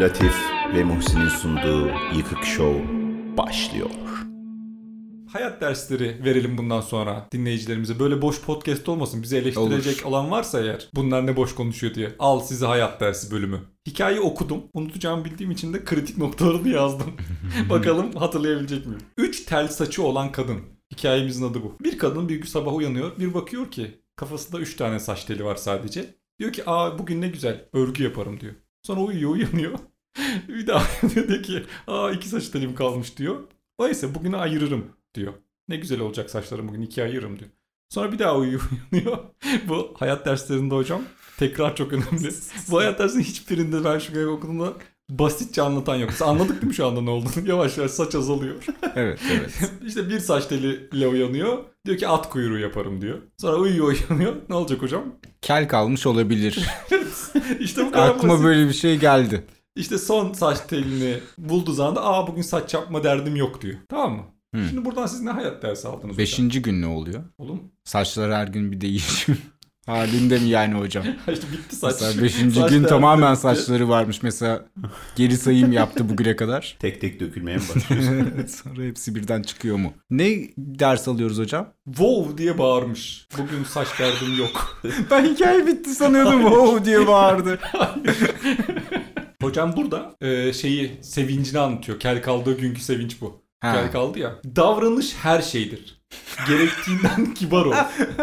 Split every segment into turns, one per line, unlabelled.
Latif ve Muhsin'in sunduğu Yıkık Show başlıyor.
Hayat dersleri verelim bundan sonra dinleyicilerimize. Böyle boş podcast olmasın. Bizi eleştirecek olan varsa eğer bunlar ne boş konuşuyor diye. Al size hayat dersi bölümü. Hikayeyi okudum. Unutacağımı bildiğim için de kritik noktalarını yazdım. Bakalım hatırlayabilecek miyim? Üç tel saçı olan kadın. Hikayemizin adı bu. Bir kadın bir gün sabah uyanıyor. Bir bakıyor ki kafasında üç tane saç teli var sadece. Diyor ki aa bugün ne güzel örgü yaparım diyor. Sonra uyuyor uyanıyor. bir daha diyor ki aa iki saç telim kalmış diyor. Oysa bugünü ayırırım diyor. Ne güzel olacak saçlarım bugün ikiye ayırırım diyor. Sonra bir daha uyuyor uyanıyor. Bu hayat derslerinde hocam tekrar çok önemli. Bu hayat dersinin hiçbirinde ben şu kadar okuduğumda basitçe anlatan yok. Anladık değil mi şu anda ne olduğunu? Yavaş yavaş saç azalıyor.
Evet evet.
işte bir saç teliyle uyanıyor. Diyor ki at kuyruğu yaparım diyor. Sonra uyuyor uyanıyor. Ne olacak hocam?
Kel kalmış olabilir.
işte bu kadar
Aklıma
basit.
böyle bir şey geldi.
İşte son saç telini bulduğu zaman da aa bugün saç yapma derdim yok diyor. Tamam mı?
Hı.
Şimdi buradan siz ne hayat dersi aldınız hocam?
Beşinci gün ne oluyor?
Oğlum
Saçlar her gün bir değişim. Halinde mi yani hocam?
işte bitti saç.
Mesela beşinci
Saç
gün
derdi
tamamen
bitti.
saçları varmış. Mesela geri sayım yaptı bugüne kadar.
Tek tek dökülmeye mi başlıyorsun?
Sonra hepsi birden çıkıyor mu? Ne ders alıyoruz hocam?
Wow diye bağırmış. Bugün saç derdim yok.
Ben hikaye bitti sanıyordum. Oh diye bağırdı.
Hocam burada e, şeyi sevincini anlatıyor. Kel kaldığı günkü sevinç bu.
Ha.
Kel kaldı ya. Davranış her şeydir. Gerektiğinden kibar ol.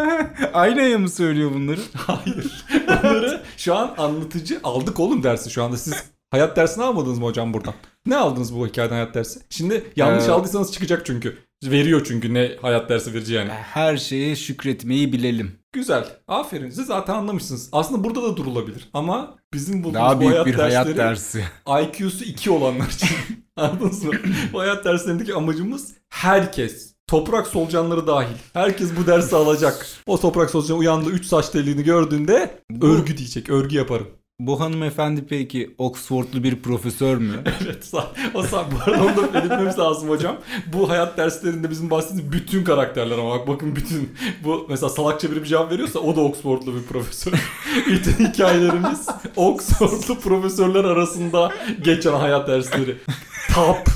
Aynaya mı söylüyor bunları?
Hayır. Onları şu an anlatıcı aldık oğlum dersi şu anda. Siz hayat dersini almadınız mı hocam buradan? Ne aldınız bu hikayeden hayat dersi? Şimdi yanlış
Ee,
aldıysanız çıkacak çünkü. Veriyor çünkü ne hayat dersi vereceği yani.
Her şeye şükretmeyi bilelim.
Güzel. Aferin. Siz zaten anlamışsınız. Aslında burada da durulabilir. Ama bizim bulduğumuz
Daha
bu
büyük
hayat
bir hayat dersi.
IQ'su 2 olanlar için. Anladınız mı? Bu hayat derslerindeki amacımız herkes. Toprak solucanları dahil. Herkes bu dersi alacak. O toprak solucanı uyandı 3 saç telini gördüğünde
Bu-
örgü diyecek. Örgü yaparım.
Bu hanımefendi peki Oxfordlu bir profesör mü?
Evet sağ, o sağ, bu arada onu da belirtmemiz lazım hocam. Bu hayat derslerinde bizim bahsettiğimiz bütün karakterler ama bak bakın bütün bu mesela salakça biri bir cevap veriyorsa o da Oxfordlu bir profesör. bütün hikayelerimiz Oxfordlu profesörler arasında geçen hayat dersleri. Tap.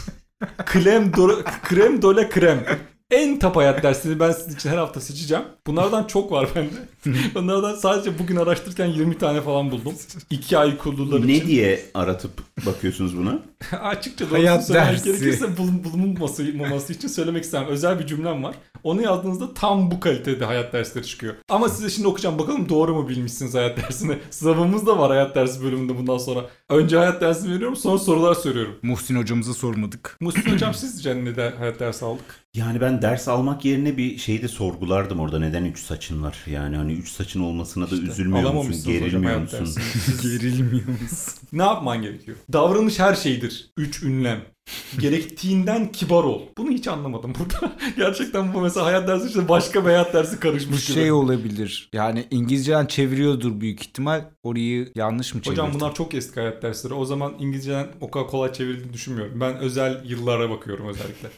Krem, do, krem dole krem. En tap hayat dersini ben sizin için her hafta seçeceğim. Bunlardan çok var bende. Bunlardan sadece bugün araştırırken 20 tane falan buldum. 2 ay kurdular için.
ne diye aratıp bakıyorsunuz buna?
Açıkça
Hayat dersi.
gerekirse bulun, bulunmaması için söylemek istemem. Özel bir cümlem var. Onu yazdığınızda tam bu kalitede hayat dersleri çıkıyor. Ama size şimdi okuyacağım bakalım doğru mu bilmişsiniz hayat dersini. Sınavımız da var hayat dersi bölümünde bundan sonra. Önce hayat dersini veriyorum sonra sorular soruyorum.
Muhsin hocamıza sormadık.
Mustafa hocam sizce neden hayat dersi aldık?
Yani ben ders almak yerine bir şeyde sorgulardım orada. Neden üç saçın var? Yani hani üç saçın olmasına da üzülmüyor musun? Gerilmiyor musun?
Gerilmiyor musun?
Ne yapman gerekiyor? Davranış her şeydir. Üç ünlem. Gerektiğinden kibar ol. Bunu hiç anlamadım burada. Gerçekten bu mesela hayat dersi işte başka bir hayat dersi karışmış gibi.
şey olabilir. Yani İngilizceden çeviriyordur büyük ihtimal. Orayı yanlış mı çevirdi?
Hocam bunlar çok eski hayat dersleri. O zaman İngilizceden o kadar kolay çevrildiğini düşünmüyorum. Ben özel yıllara bakıyorum özellikle.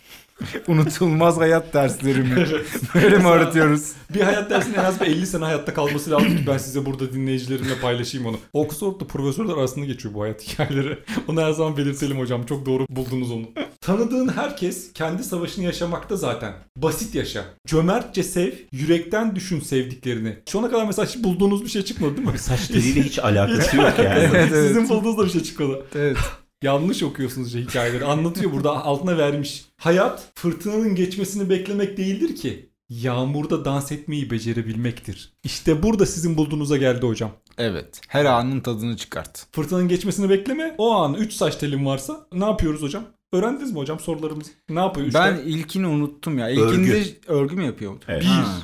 Unutulmaz hayat dersleri mi? Böyle mi aratıyoruz?
Bir hayat dersinin en az bir 50 sene hayatta kalması lazım ki ben size burada dinleyicilerimle paylaşayım onu. Oxford'da profesörler arasında geçiyor bu hayat hikayeleri. Onu her zaman belirtelim hocam. Çok doğru buldunuz onu. Tanıdığın herkes kendi savaşını yaşamakta zaten. Basit yaşa. Cömertçe sev. Yürekten düşün sevdiklerini. Şu ana kadar mesela hiç bulduğunuz bir şey çıkmadı değil mi?
Saç teliyle hiç alakası yok yani.
Evet, evet.
Sizin bulduğunuz da bir şey çıkmadı.
Evet.
Yanlış okuyorsunuz hikayeleri. Anlatıyor burada altına vermiş. Hayat fırtınanın geçmesini beklemek değildir ki. Yağmurda dans etmeyi becerebilmektir. İşte burada sizin bulduğunuza geldi hocam.
Evet. Her anın tadını çıkart.
Fırtınanın geçmesini bekleme. O an 3 saç telim varsa ne yapıyoruz hocam? Öğrendiniz mi hocam sorularımızı? Ne yapıyor işte?
Ben ilkini unuttum ya. İlkinde örgü, mü yapıyor?
Evet.
Bir.
Ha.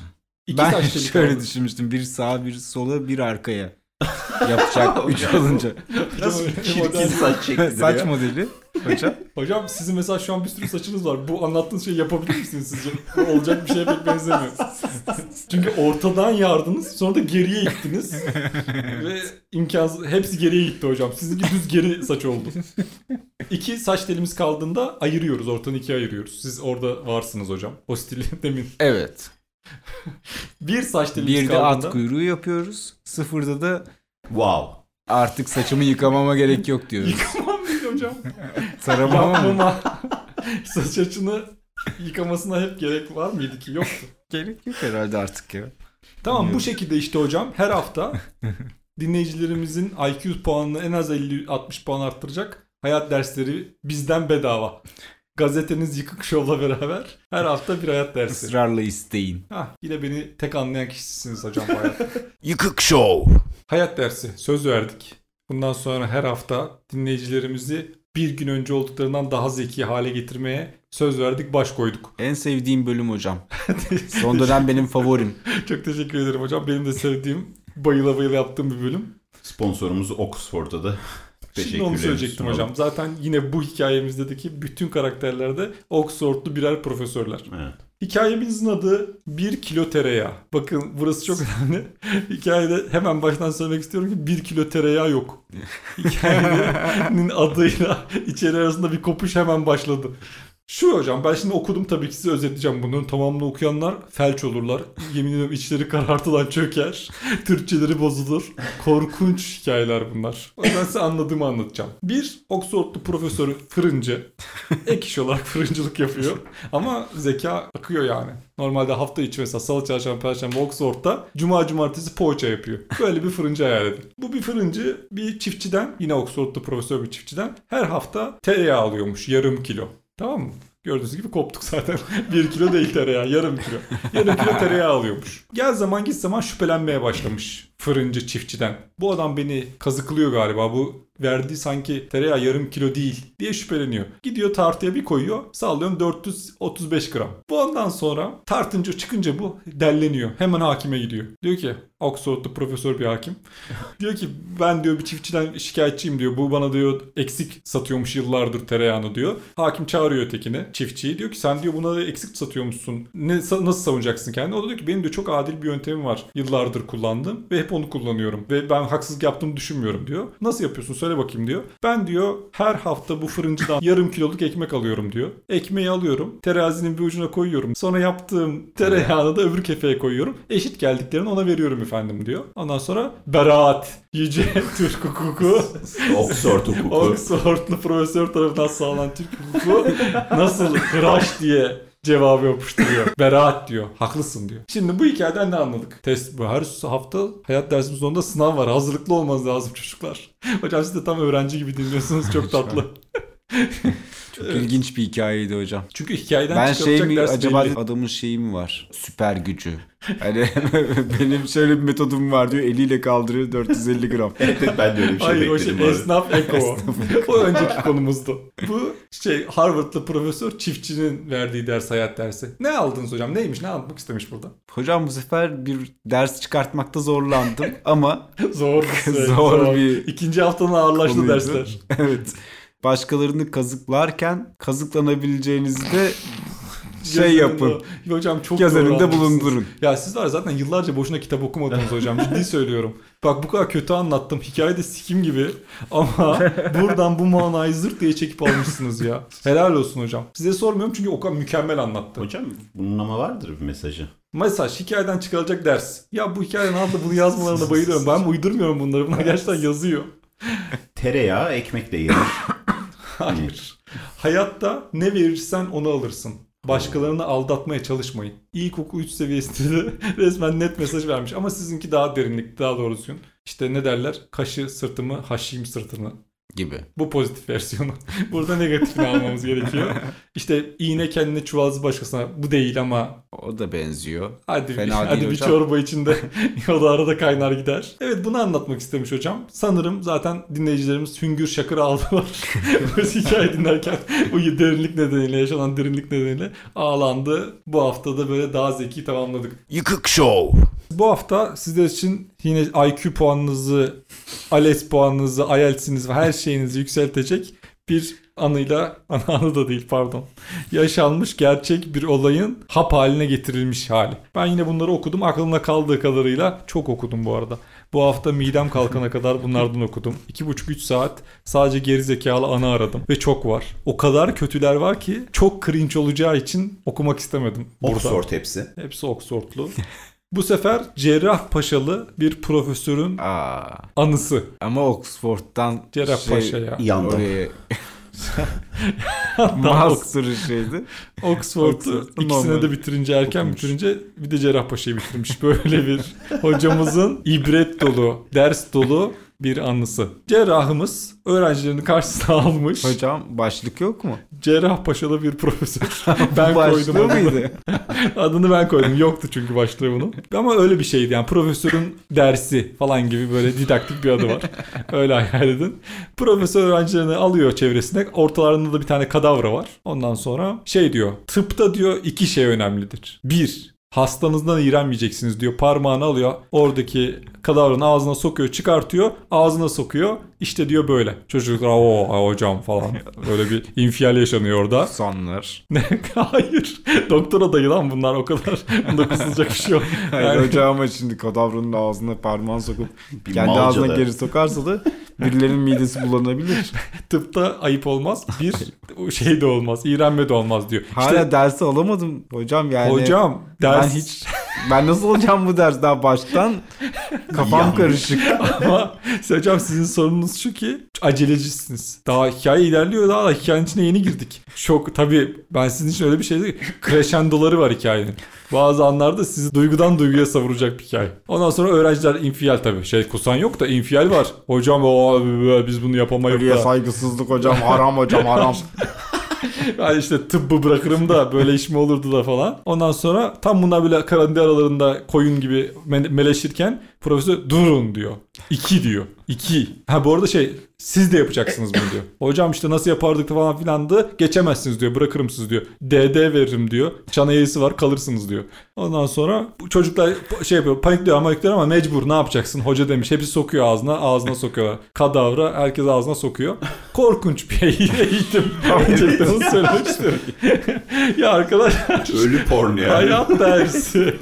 İki
Ben
saç teli
şöyle
kaldı.
düşünmüştüm. Bir sağa bir sola bir arkaya. Yapacak üç olunca.
Nasıl çirkin saç şeklidir
Saç
ya?
modeli. Hocam.
Hocam sizin mesela şu an bir sürü saçınız var. Bu anlattığınız şeyi yapabilir misiniz sizce? Olacak bir şeye pek benzemiyor. Çünkü ortadan yardınız sonra da geriye ittiniz. Ve imkansız hepsi geriye gitti hocam. Sizinki düz geri saç oldu. İki saç telimiz kaldığında ayırıyoruz. Ortadan ikiye ayırıyoruz. Siz orada varsınız hocam. O stili demin.
Evet.
Bir saç telimiz
Bir de
kaldığında.
at kuyruğu yapıyoruz. Sıfırda da
Wow.
Artık saçımı yıkamama gerek yok diyoruz.
Yıkamam değil hocam.
Taramama mı?
Yapmama. Saç açını yıkamasına hep gerek var mıydı ki? Yoktu.
Gerek yok herhalde artık ya.
Tamam bu şekilde işte hocam her hafta dinleyicilerimizin IQ puanını en az 50-60 puan arttıracak hayat dersleri bizden bedava. Gazeteniz Yıkık Show'la beraber her hafta bir hayat dersi.
Israrla isteyin.
Hah, yine beni tek anlayan kişisiniz hocam bu hayat.
Yıkık Show.
Hayat dersi söz verdik. Bundan sonra her hafta dinleyicilerimizi bir gün önce olduklarından daha zeki hale getirmeye söz verdik, baş koyduk.
En sevdiğim bölüm hocam. Son dönem benim favorim.
Çok teşekkür ederim hocam. Benim de sevdiğim, bayıla bayıla yaptığım bir bölüm.
Sponsorumuz Oxford'da da
Şimdi onu söyleyecektim hocam. Zaten yine bu hikayemizdeki bütün karakterlerde Oxford'lu birer profesörler.
Evet.
Hikayemizin adı 1 kilo tereyağı. Bakın burası çok önemli. Hikayede hemen baştan söylemek istiyorum ki 1 kilo tereyağı yok. Hikayenin adıyla içeri arasında bir kopuş hemen başladı. Şu hocam ben şimdi okudum tabii ki size özetleyeceğim bunu. Tamamını okuyanlar felç olurlar. Yemin ediyorum içleri karartılan çöker. Türkçeleri bozulur. Korkunç hikayeler bunlar. O yüzden size anladığımı anlatacağım. Bir Oxford'lu profesör fırıncı. Ek iş olarak fırıncılık yapıyor. Ama zeka akıyor yani. Normalde hafta içi mesela salı, çarşamba, perşembe Oxford'da cuma, cumartesi poğaça yapıyor. Böyle bir fırıncı hayal edin. Bu bir fırıncı bir çiftçiden yine Oxford'da profesör bir çiftçiden her hafta tereyağı alıyormuş yarım kilo. Tamam mı? Gördüğünüz gibi koptuk zaten. bir kilo değil tereyağı yarım kilo. Yarım kilo tereyağı alıyormuş. Gel zaman git zaman şüphelenmeye başlamış fırıncı çiftçiden. Bu adam beni kazıklıyor galiba. Bu verdiği sanki tereyağı yarım kilo değil diye şüpheleniyor. Gidiyor tartıya bir koyuyor. Sallıyorum 435 gram. Bu ondan sonra tartınca çıkınca bu delleniyor. Hemen hakime gidiyor. Diyor ki Oxford'da profesör bir hakim. diyor ki ben diyor bir çiftçiden şikayetçiyim diyor. Bu bana diyor eksik satıyormuş yıllardır tereyağını diyor. Hakim çağırıyor ötekini çiftçiyi. Diyor ki sen diyor buna da eksik satıyormuşsun. Ne, nasıl savunacaksın kendini? O da diyor ki benim de çok adil bir yöntemim var. Yıllardır kullandım ve hep onu kullanıyorum. Ve ben haksızlık yaptığımı düşünmüyorum diyor. Nasıl yapıyorsun söyle bakayım diyor. Ben diyor her hafta bu fırıncıdan yarım kiloluk ekmek alıyorum diyor. Ekmeği alıyorum. Terazinin bir ucuna koyuyorum. Sonra yaptığım tereyağını da öbür kefeye koyuyorum. Eşit geldiklerini ona veriyorum efendim diyor. Ondan sonra beraat. Yüce Türk hukuku.
Oxford hukuku.
Oxford'lu profesör tarafından sağlanan Türk hukuku nasıl hıraş diye cevabı yapıştırıyor. Beraat diyor. Haklısın diyor. Şimdi bu hikayeden ne anladık? Test bu. Her hafta hayat dersimizin sonunda sınav var. Hazırlıklı olmanız lazım çocuklar. Hocam siz de tam öğrenci gibi dinliyorsunuz. Çok tatlı.
Çok ilginç bir hikayeydi hocam.
Çünkü hikayeden
Ben şey mi
ders
acaba
belli.
adamın şeyi mi var? Süper gücü. Hani benim şöyle bir metodum var diyor. Eliyle kaldırıyor 450 gram.
Evet, ben de öyle bir şey
Hayır o şey
abi.
esnaf eko. o önceki konumuzdu. Bu şey Harvard'lı profesör çiftçinin verdiği ders hayat dersi. Ne aldınız hocam? Neymiş? Ne anlatmak istemiş burada?
Hocam bu sefer bir ders çıkartmakta zorlandım ama
Zor bir şey.
Zor bir
İkinci haftanın ağırlaştı
konuydu.
dersler.
evet. Başkalarını kazıklarken kazıklanabileceğinizi de şey yapın.
Hocam çok
Göz önünde bulundurun.
Ya siz var zaten yıllarca boşuna kitap okumadınız hocam. Ciddi söylüyorum. Bak bu kadar kötü anlattım. Hikaye de sikim gibi. Ama buradan bu manayı zırt diye çekip almışsınız ya. Helal olsun hocam. Size sormuyorum çünkü o kadar mükemmel anlattı.
Hocam bunun ama vardır bir mesajı.
Mesaj hikayeden çıkarılacak ders. Ya bu hikaye ne yaptı bunu yazmalarına bayılıyorum. Ben uydurmuyorum bunları. Bunlar gerçekten yazıyor.
Tereyağı ekmekle yenir.
Hayır. Hayatta ne verirsen onu alırsın. Başkalarını aldatmaya çalışmayın. İlkokul 3 seviyesinde de resmen net mesaj vermiş. Ama sizinki daha derinlik, daha doğrusu. İşte ne derler? Kaşı sırtımı, haşim sırtını.
Gibi.
Bu pozitif versiyonu. Burada negatifini almamız gerekiyor. İşte iğne kendine çuvaldızı başkasına. Bu değil ama
O da benziyor.
Hadi,
Fena
bir, hadi bir çorba içinde o da arada kaynar gider. Evet bunu anlatmak istemiş hocam. Sanırım zaten dinleyicilerimiz hüngür şakır aldılar. Bu hikaye dinlerken bu derinlik nedeniyle yaşanan derinlik nedeniyle ağlandı. Bu hafta da böyle daha zeki tamamladık.
Yıkık Show.
Bu hafta sizler için yine IQ puanınızı, ALES puanınızı, IELTS'inizi ve her şeyinizi yükseltecek bir anıyla, anı da değil pardon, yaşanmış gerçek bir olayın hap haline getirilmiş hali. Ben yine bunları okudum. Aklımda kaldığı kadarıyla çok okudum bu arada. Bu hafta midem kalkana kadar bunlardan okudum. 2,5-3 saat sadece geri zekalı anı aradım. Ve çok var. O kadar kötüler var ki çok cringe olacağı için okumak istemedim. Burada.
Oxford hepsi.
Hepsi Oxford'lu. Bu sefer Cerrahpaşalı bir profesörün
Aa,
anısı.
ama Oxford'dan
Cerrahpaşa ya.
Yanda.
Oraya
Hatta
master'ı şeydi.
Oxford'u
normal
de bitirince erken
okumuş.
bitirince bir de Cerrahpaşa'yı bitirmiş. Böyle bir hocamızın ibret dolu, ders dolu bir anısı. Cerrahımız öğrencilerini karşısına almış.
Hocam başlık yok mu?
Cerrahpaşalı bir profesör. ben koydum adını.
mıydı?
Adını ben koydum. Yoktu çünkü başlığı bunun. Ama öyle bir şeydi yani profesörün dersi falan gibi böyle didaktik bir adı var. Öyle hayal edin. Profesör öğrencilerini alıyor çevresine. Ortalarında da bir tane kadavra var. Ondan sonra şey diyor. Tıpta diyor iki şey önemlidir. Bir, hastanızdan iğrenmeyeceksiniz diyor. Parmağını alıyor. Oradaki kadavranın ağzına sokuyor, çıkartıyor. Ağzına sokuyor. İşte diyor böyle. Çocuklar o hocam falan. Böyle bir infial yaşanıyor orada.
Sonlar.
Ne? Hayır. Doktor adayı lan bunlar o kadar. Bunda kısılacak bir şey yok.
Hayır
Yani-
hocam ama şimdi kadavranın ağzına parmağını sokup
Bir
kendi ağzına geri sokarsa da birilerinin midesi bulanabilir.
Tıpta ayıp olmaz. Bir şey de olmaz. İğrenme de olmaz diyor.
Hala
İşte
dersi alamadım hocam yani.
hocam
ben
ders
hiç ben nasıl olacağım bu ders daha baştan kafam karışık.
ama hocam sizin sorununuz şu ki acelecisiniz. Daha hikaye ilerliyor daha da hikayenin içine yeni girdik. Şok tabii ben sizin için öyle bir şey değil. Crescendoları var hikayenin. Bazı anlarda sizi duygudan duyguya savuracak bir hikaye. Ondan sonra öğrenciler infial tabii. Şey kusan yok da infial var. Hocam o biz bunu yapamayız
saygısızlık hocam haram hocam haram.
Yani işte tıbbı bırakırım da böyle iş mi olurdu da falan. Ondan sonra tam bunlar böyle karantina aralarında koyun gibi me- meleşirken profesör durun diyor. İki diyor. İki. Ha bu arada şey siz de yapacaksınız bunu diyor. Hocam işte nasıl yapardık falan filandı. Geçemezsiniz diyor. Bırakırım siz diyor. DD veririm diyor. Çan eğrisi var kalırsınız diyor. Ondan sonra bu çocuklar şey yapıyor panikliyor ama panikliyor ama mecbur ne yapacaksın? Hoca demiş. Hepsi sokuyor ağzına. Ağzına sokuyorlar. Kadavra herkes ağzına sokuyor. Korkunç bir eğitim. Gerçekten onu söylemek istiyorum. ya arkadaşlar
Ölü porn yani.
Hayat dersi.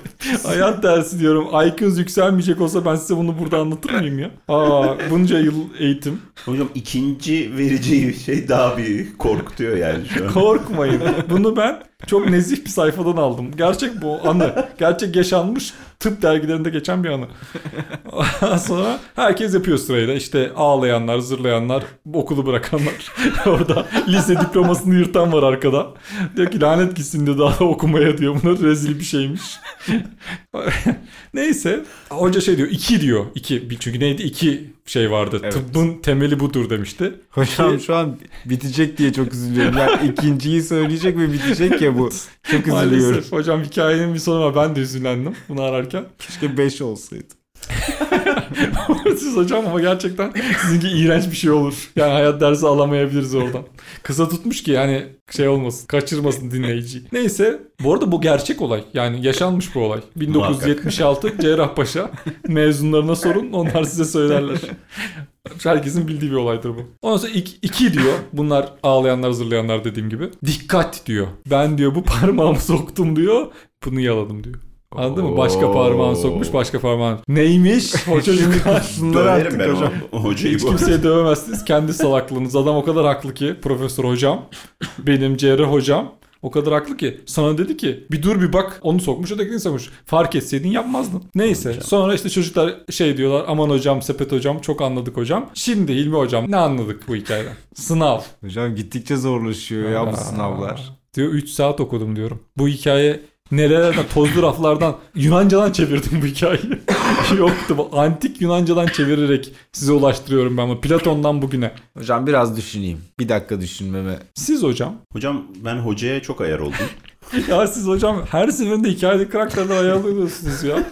Hayat dersi diyorum. IQ'nuz yükselmeyecek olsa ben size bunu burada anlatır mıyım ya? Aa, bunca yıl eğitim.
Hocam ikinci vereceği şey daha bir korkutuyor yani şu an.
Korkmayın. Bunu ben çok nezih bir sayfadan aldım. Gerçek bu anı. Gerçek yaşanmış tıp dergilerinde geçen bir anı. Sonra herkes yapıyor sırayla. İşte ağlayanlar, zırlayanlar, okulu bırakanlar. Orada lise diplomasını yırtan var arkada. Diyor ki lanet gitsin diyor daha da okumaya diyor. Bunlar rezil bir şeymiş. Neyse. Hoca şey diyor. iki diyor. iki. Çünkü neydi? iki şey vardı.
Evet.
Tıbbın temeli budur demişti.
Hocam şu an bitecek diye çok üzülüyorum. Yani ikinciyi söyleyecek ve bitecek ya bu. Çok üzülüyorum.
Maalesef hocam hikayenin bir sonu var. Ben de üzülendim bunu ararken.
Keşke 5 olsaydı.
Siz hocam ama gerçekten sizinki iğrenç bir şey olur. Yani hayat dersi alamayabiliriz oradan. Kısa tutmuş ki yani şey olmasın, kaçırmasın dinleyiciyi. Neyse, bu arada bu gerçek olay. Yani yaşanmış bu olay. 1976 Cerrahpaşa mezunlarına sorun, onlar size söylerler. Herkesin bildiği bir olaydır bu. Ondan sonra iki, iki diyor. Bunlar ağlayanlar, zırlayanlar dediğim gibi. Dikkat diyor. Ben diyor bu parmağımı soktum diyor. Bunu yaladım diyor. Anladın mı? Başka parmağını sokmuş, başka parmağını. Neymiş? O çocuklar.
Döverim
artık
ben
hocam.
hocayı
Hiç
bu.
kimseye dövemezsiniz. Kendi salaklığınız. Adam o kadar haklı ki. Profesör hocam. Benim cerrah hocam. O kadar haklı ki. Sana dedi ki bir dur bir bak. Onu sokmuş ötekini sokmuş. Fark etseydin yapmazdın. Neyse.
Hocam.
Sonra işte çocuklar şey diyorlar. Aman hocam sepet hocam çok anladık hocam. Şimdi Hilmi hocam ne anladık bu hikayeden? Sınav.
Hocam gittikçe zorlaşıyor ya bu sınavlar.
Diyor 3 saat okudum diyorum. Bu hikaye nerelerden tozlu raflardan Yunancadan çevirdim bu hikayeyi. Yoktu bu antik Yunancadan çevirerek size ulaştırıyorum ben bunu. Platon'dan bugüne.
Hocam biraz düşüneyim. Bir dakika düşünmeme.
Siz hocam.
Hocam ben hocaya çok ayar oldum.
Ya siz hocam her seferinde hikayedeki karakterden ayarlıyorsunuz ya.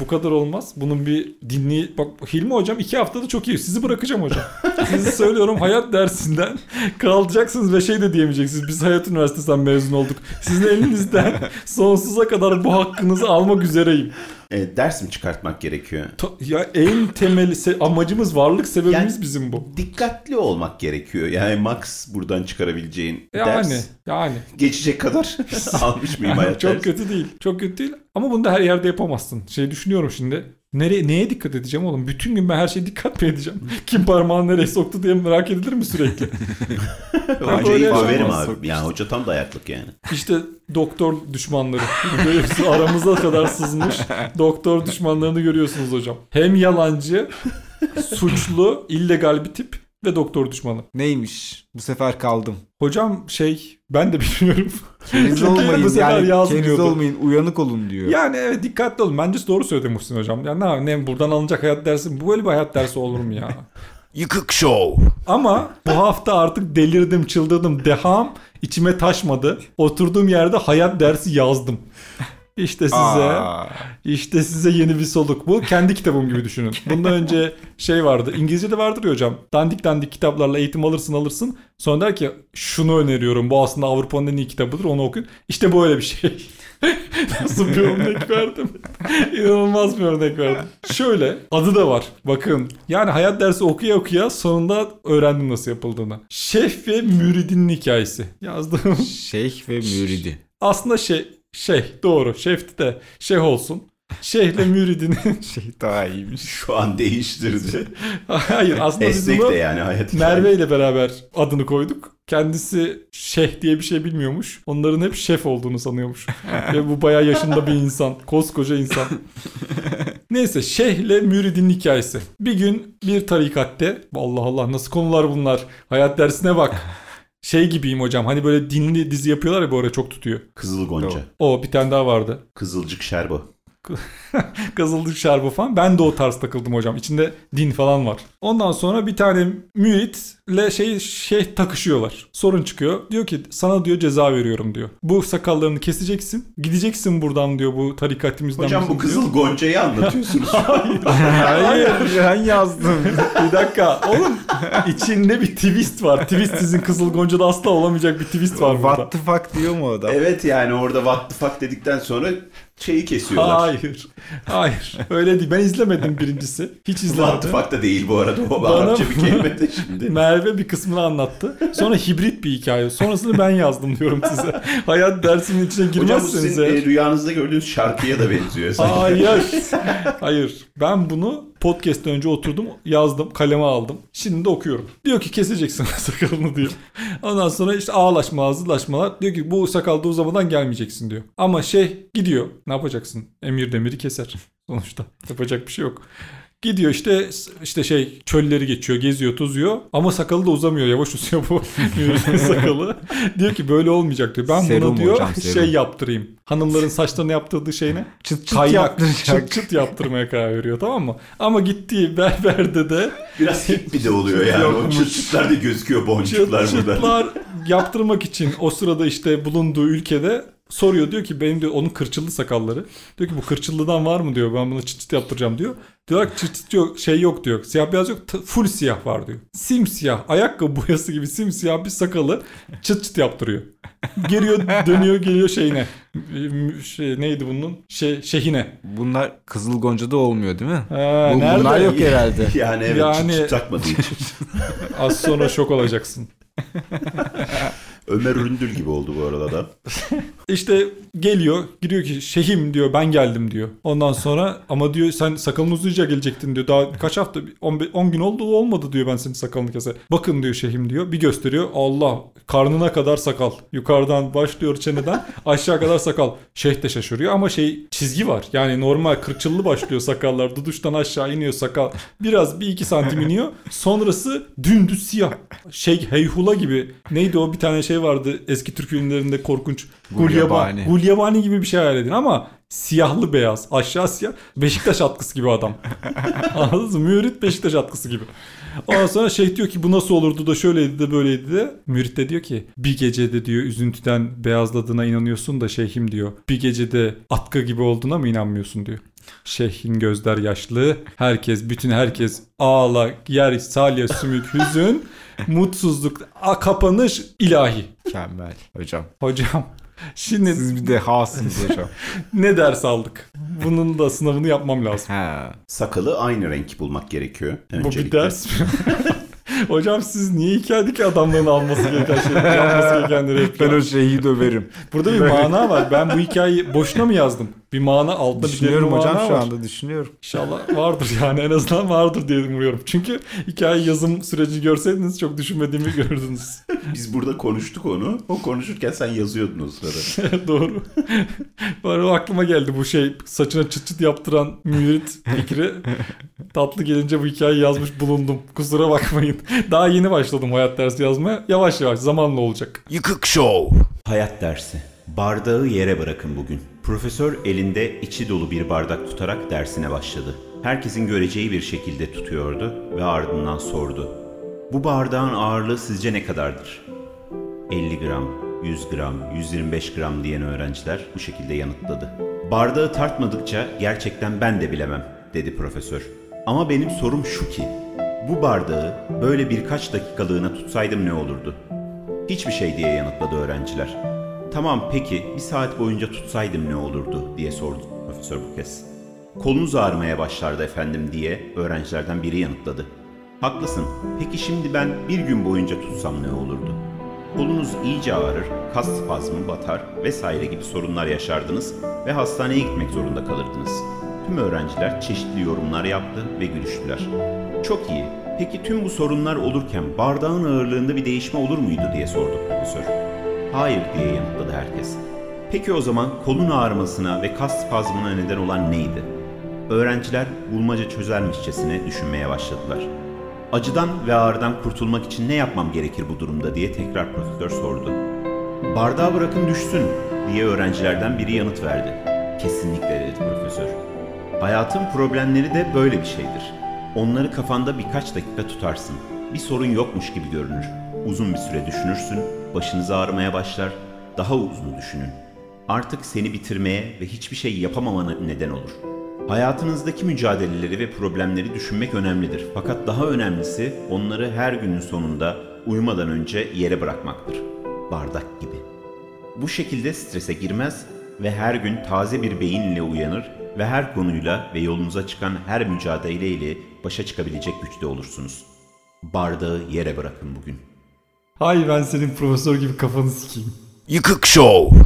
Bu kadar olmaz. Bunun bir dinleyi... Bak Hilmi hocam iki haftada çok iyi. Sizi bırakacağım hocam. Sizi söylüyorum hayat dersinden kalacaksınız ve şey de diyemeyeceksiniz. Biz Hayat Üniversitesi'nden mezun olduk. Sizin elinizden sonsuza kadar bu hakkınızı almak üzereyim.
E, ders mi çıkartmak gerekiyor?
Ta- Ya en temeli se- amacımız varlık sebebimiz
Yani-
bizim bu.
Dikkatli olmak gerekiyor. Yani max buradan çıkarabileceğin
Yani
ders
yani.
geçecek kadar almış mıyım hayat
Çok
dersi?
kötü değil. Çok kötü değil. Ama bunu da her yerde yapamazsın. Şey düşünüyorum şimdi. Nereye, neye dikkat edeceğim oğlum? Bütün gün ben her şeye dikkat mi edeceğim? Kim parmağını nereye soktu diye merak edilir mi sürekli?
Hocayı
yaşanmaz.
abi. Yani hoca tam dayaklık yani.
İşte doktor düşmanları. Böyle hepsi aramıza kadar sızmış doktor düşmanlarını görüyorsunuz hocam. Hem yalancı, suçlu, illegal bir tip ve doktor düşmanı.
Neymiş? Bu sefer kaldım.
Hocam şey ben de bilmiyorum.
Keriz olmayın yani keriz olmayın uyanık olun diyor.
Yani evet dikkatli olun. Bence doğru söyledi Muhsin hocam. Yani ne, ne buradan alınacak hayat dersi. Bu böyle bir hayat dersi olur mu ya?
Yıkık show.
Ama bu hafta artık delirdim, çıldırdım. Deham içime taşmadı. Oturduğum yerde hayat dersi yazdım. İşte size,
Aa,
işte size yeni bir soluk. Bu kendi kitabım gibi düşünün. Bundan önce şey vardı. İngilizce'de vardır ya hocam. Dandik dandik kitaplarla eğitim alırsın alırsın. Sonra der ki şunu öneriyorum. Bu aslında Avrupa'nın en iyi kitabıdır. Onu okuyun. İşte böyle bir şey. Nasıl bir örnek verdim? İnanılmaz bir örnek verdim. Şöyle adı da var. Bakın yani hayat dersi okuya okuya sonunda öğrendim nasıl yapıldığını. Şef ve müridinin hikayesi. Yazdığım
şeyh ve müridi.
aslında şey şey doğru şefti de şeyh olsun. Şeyhle müridinin
Şey daha iyiymiş.
Şu an değiştirdi.
hayır aslında biz
Esnek de yani hayat
Merve ile beraber adını koyduk. Kendisi şeyh diye bir şey bilmiyormuş. Onların hep şef olduğunu sanıyormuş. Ve bu bayağı yaşında bir insan. Koskoca insan. Neyse şeyhle müridin hikayesi. Bir gün bir tarikatte Allah Allah nasıl konular bunlar. Hayat dersine bak. Şey gibiyim hocam hani böyle dinli dizi yapıyorlar ya bu ara çok tutuyor.
Kızıl Gonca.
Doğru.
O bir tane daha vardı.
Kızılcık Şerbo.
Kızıldık şerbı falan. Ben de o tarz takıldım hocam. İçinde din falan var. Ondan sonra bir tane müritle şey şey takışıyorlar. Sorun çıkıyor. Diyor ki sana diyor ceza veriyorum diyor. Bu sakallarını keseceksin. Gideceksin buradan diyor bu tarikatimizden.
Hocam bu
bizim diyor.
Kızıl Gonca'yı anlatıyorsunuz.
Hayır ben yazdım.
bir dakika. Oğlum içinde bir twist var. Twist sizin Kızıl Gonca'da asla olamayacak bir twist var burada.
What the fuck diyor mu adam?
evet yani orada what the fuck dedikten sonra şeyi kesiyorlar.
Hayır. Hayır. Öyle değil. Ben izlemedim birincisi. Hiç izlemedim.
fuck da değil bu arada. O
Bana-
Arapça bir kelime de şimdi.
Merve bir kısmını anlattı. Sonra hibrit bir hikaye. Sonrasını ben yazdım diyorum size. Hayat dersinin içine
Hocam
girmezseniz
sizin
eğer-
e, rüyanızda gördüğünüz şarkıya da benziyor. sanki.
Hayır. Hayır. Ben bunu podcast'ten önce oturdum, yazdım, kaleme aldım. Şimdi de okuyorum. Diyor ki keseceksin sakalını diyor. Ondan sonra işte ağlaşma, ağızlaşmalar. Diyor ki bu sakalda uzamadan gelmeyeceksin diyor. Ama şey gidiyor. Ne yapacaksın? Emir demiri keser. Sonuçta yapacak bir şey yok. Gidiyor işte işte şey çölleri geçiyor, geziyor, tozuyor ama sakalı da uzamıyor. Yavaş uzuyor bu sakalı. diyor ki böyle olmayacak diyor. Ben
Serum
bunu diyor
hocam, serum.
şey yaptırayım. Hanımların saçlarını yaptırdığı şey ne?
Çıt çıt
kaynak
yaptıracak.
çıt çıt yaptırmaya karar veriyor tamam mı? Ama gittiği berberde de
Biraz hippi de oluyor yani. O
Yokmuş.
çıt çıtlar da gözüküyor boncuklar
çıt
burada.
çıtlar yaptırmak için o sırada işte bulunduğu ülkede soruyor diyor ki benim diyor onun kırçıllı sakalları. Diyor ki bu kırçıllıdan var mı diyor ben bunu çıt çıt yaptıracağım diyor. Diyorlar ki çıt çıt yok şey yok diyor. Siyah beyaz yok full siyah var diyor. Simsiyah ayakkabı boyası gibi simsiyah bir sakalı çıt çıt yaptırıyor. Geliyor dönüyor geliyor şeyine. Şey, neydi bunun? Şey, şehine.
Bunlar Kızıl Gonca'da olmuyor değil mi?
Ha,
Bu-
nerede?
bunlar yok herhalde.
Yani evet
Yani-
çıt çıt takmadığı için.
Az sonra şok olacaksın.
Ömer Üründül gibi oldu bu arada da.
İşte geliyor giriyor ki şeyhim diyor ben geldim diyor. Ondan sonra ama diyor sen sakalını uzayınca gelecektin diyor. Daha kaç hafta 10 gün oldu olmadı diyor ben senin sakalını keser. Bakın diyor şeyhim diyor. Bir gösteriyor Allah karnına kadar sakal. Yukarıdan başlıyor çeneden aşağı kadar sakal. Şeyh de şaşırıyor ama şey çizgi var. Yani normal kırçıllı başlıyor sakallar. Duduştan aşağı iniyor sakal. Biraz bir iki santim iniyor. Sonrası dümdüz siyah. Şey heyhula gibi. Neydi o bir tane şey vardı eski Türk filmlerinde korkunç.
Gulyabani.
Gulyabani. Gibi bir şey hayal edin ama siyahlı beyaz. Aşağı siyah. Beşiktaş atkısı gibi adam. Anladınız mı? Mürit Beşiktaş atkısı gibi. Ondan sonra şeyh diyor ki bu nasıl olurdu da şöyleydi de böyleydi de. Mürit de diyor ki bir gecede diyor üzüntüden beyazladığına inanıyorsun da şeyhim diyor. Bir gecede atkı gibi olduğuna mı inanmıyorsun diyor. Şeyhin gözler yaşlı. Herkes, bütün herkes ağla, yer, salya, sümük, hüzün, mutsuzluk, a- kapanış ilahi.
Mükemmel hocam.
Hocam şimdi
Siz bir dehasınız hocam.
ne ders aldık? Bunun da sınavını yapmam lazım.
ha.
Sakalı aynı renk bulmak gerekiyor.
Bu
Öncelikle.
bir ders mi? Hocam siz niye hikayedeki adamların alması gereken şey, yapması gerekenleri
Ben o şeyi döverim.
Burada bir mana var. Ben bu hikayeyi boşuna mı yazdım? Bir mana altında bir derin
Düşünüyorum hocam
mana
şu
var.
anda düşünüyorum.
İnşallah vardır yani en azından vardır diye umuyorum. Çünkü hikaye yazım süreci görseydiniz çok düşünmediğimi görürdünüz.
Biz burada konuştuk onu. O konuşurken sen yazıyordun o sırada.
Doğru. O aklıma geldi bu şey saçına çıt çıt yaptıran mürit fikri. Tatlı gelince bu hikayeyi yazmış bulundum. Kusura bakmayın. Daha yeni başladım hayat dersi yazmaya. Yavaş yavaş zamanla olacak.
Yıkık Show.
Hayat dersi. Bardağı yere bırakın bugün. Profesör elinde içi dolu bir bardak tutarak dersine başladı. Herkesin göreceği bir şekilde tutuyordu ve ardından sordu. Bu bardağın ağırlığı sizce ne kadardır? 50 gram, 100 gram, 125 gram diyen öğrenciler bu şekilde yanıtladı. Bardağı tartmadıkça gerçekten ben de bilemem, dedi profesör. Ama benim sorum şu ki, bu bardağı böyle birkaç dakikalığına tutsaydım ne olurdu? Hiçbir şey diye yanıtladı öğrenciler. Tamam peki bir saat boyunca tutsaydım ne olurdu diye sordu profesör bu kez. Kolunuz ağrımaya başlardı efendim diye öğrencilerden biri yanıtladı. Haklısın. Peki şimdi ben bir gün boyunca tutsam ne olurdu? Kolunuz iyice ağrır, kas spazmı batar vesaire gibi sorunlar yaşardınız ve hastaneye gitmek zorunda kalırdınız. Tüm öğrenciler çeşitli yorumlar yaptı ve gülüştüler. Çok iyi. Peki tüm bu sorunlar olurken bardağın ağırlığında bir değişme olur muydu diye sordu profesör. Hayır diye yanıtladı herkes. Peki o zaman kolun ağrımasına ve kas spazmına neden olan neydi? Öğrenciler bulmaca çözermişçesine düşünmeye başladılar. Acıdan ve ağrıdan kurtulmak için ne yapmam gerekir bu durumda diye tekrar profesör sordu. Bardağı bırakın düşsün diye öğrencilerden biri yanıt verdi. Kesinlikle dedi profesör. Hayatın problemleri de böyle bir şeydir. Onları kafanda birkaç dakika tutarsın. Bir sorun yokmuş gibi görünür. Uzun bir süre düşünürsün, başınız ağrımaya başlar, daha uzun düşünün. Artık seni bitirmeye ve hiçbir şey yapamamana neden olur. Hayatınızdaki mücadeleleri ve problemleri düşünmek önemlidir. Fakat daha önemlisi onları her günün sonunda uyumadan önce yere bırakmaktır. Bardak gibi. Bu şekilde strese girmez ve her gün taze bir beyinle uyanır ve her konuyla ve yolunuza çıkan her mücadeleyle başa çıkabilecek güçte olursunuz. Bardağı yere bırakın bugün.
Hay ben senin profesör gibi kafanı sikeyim.
Yıkık Show.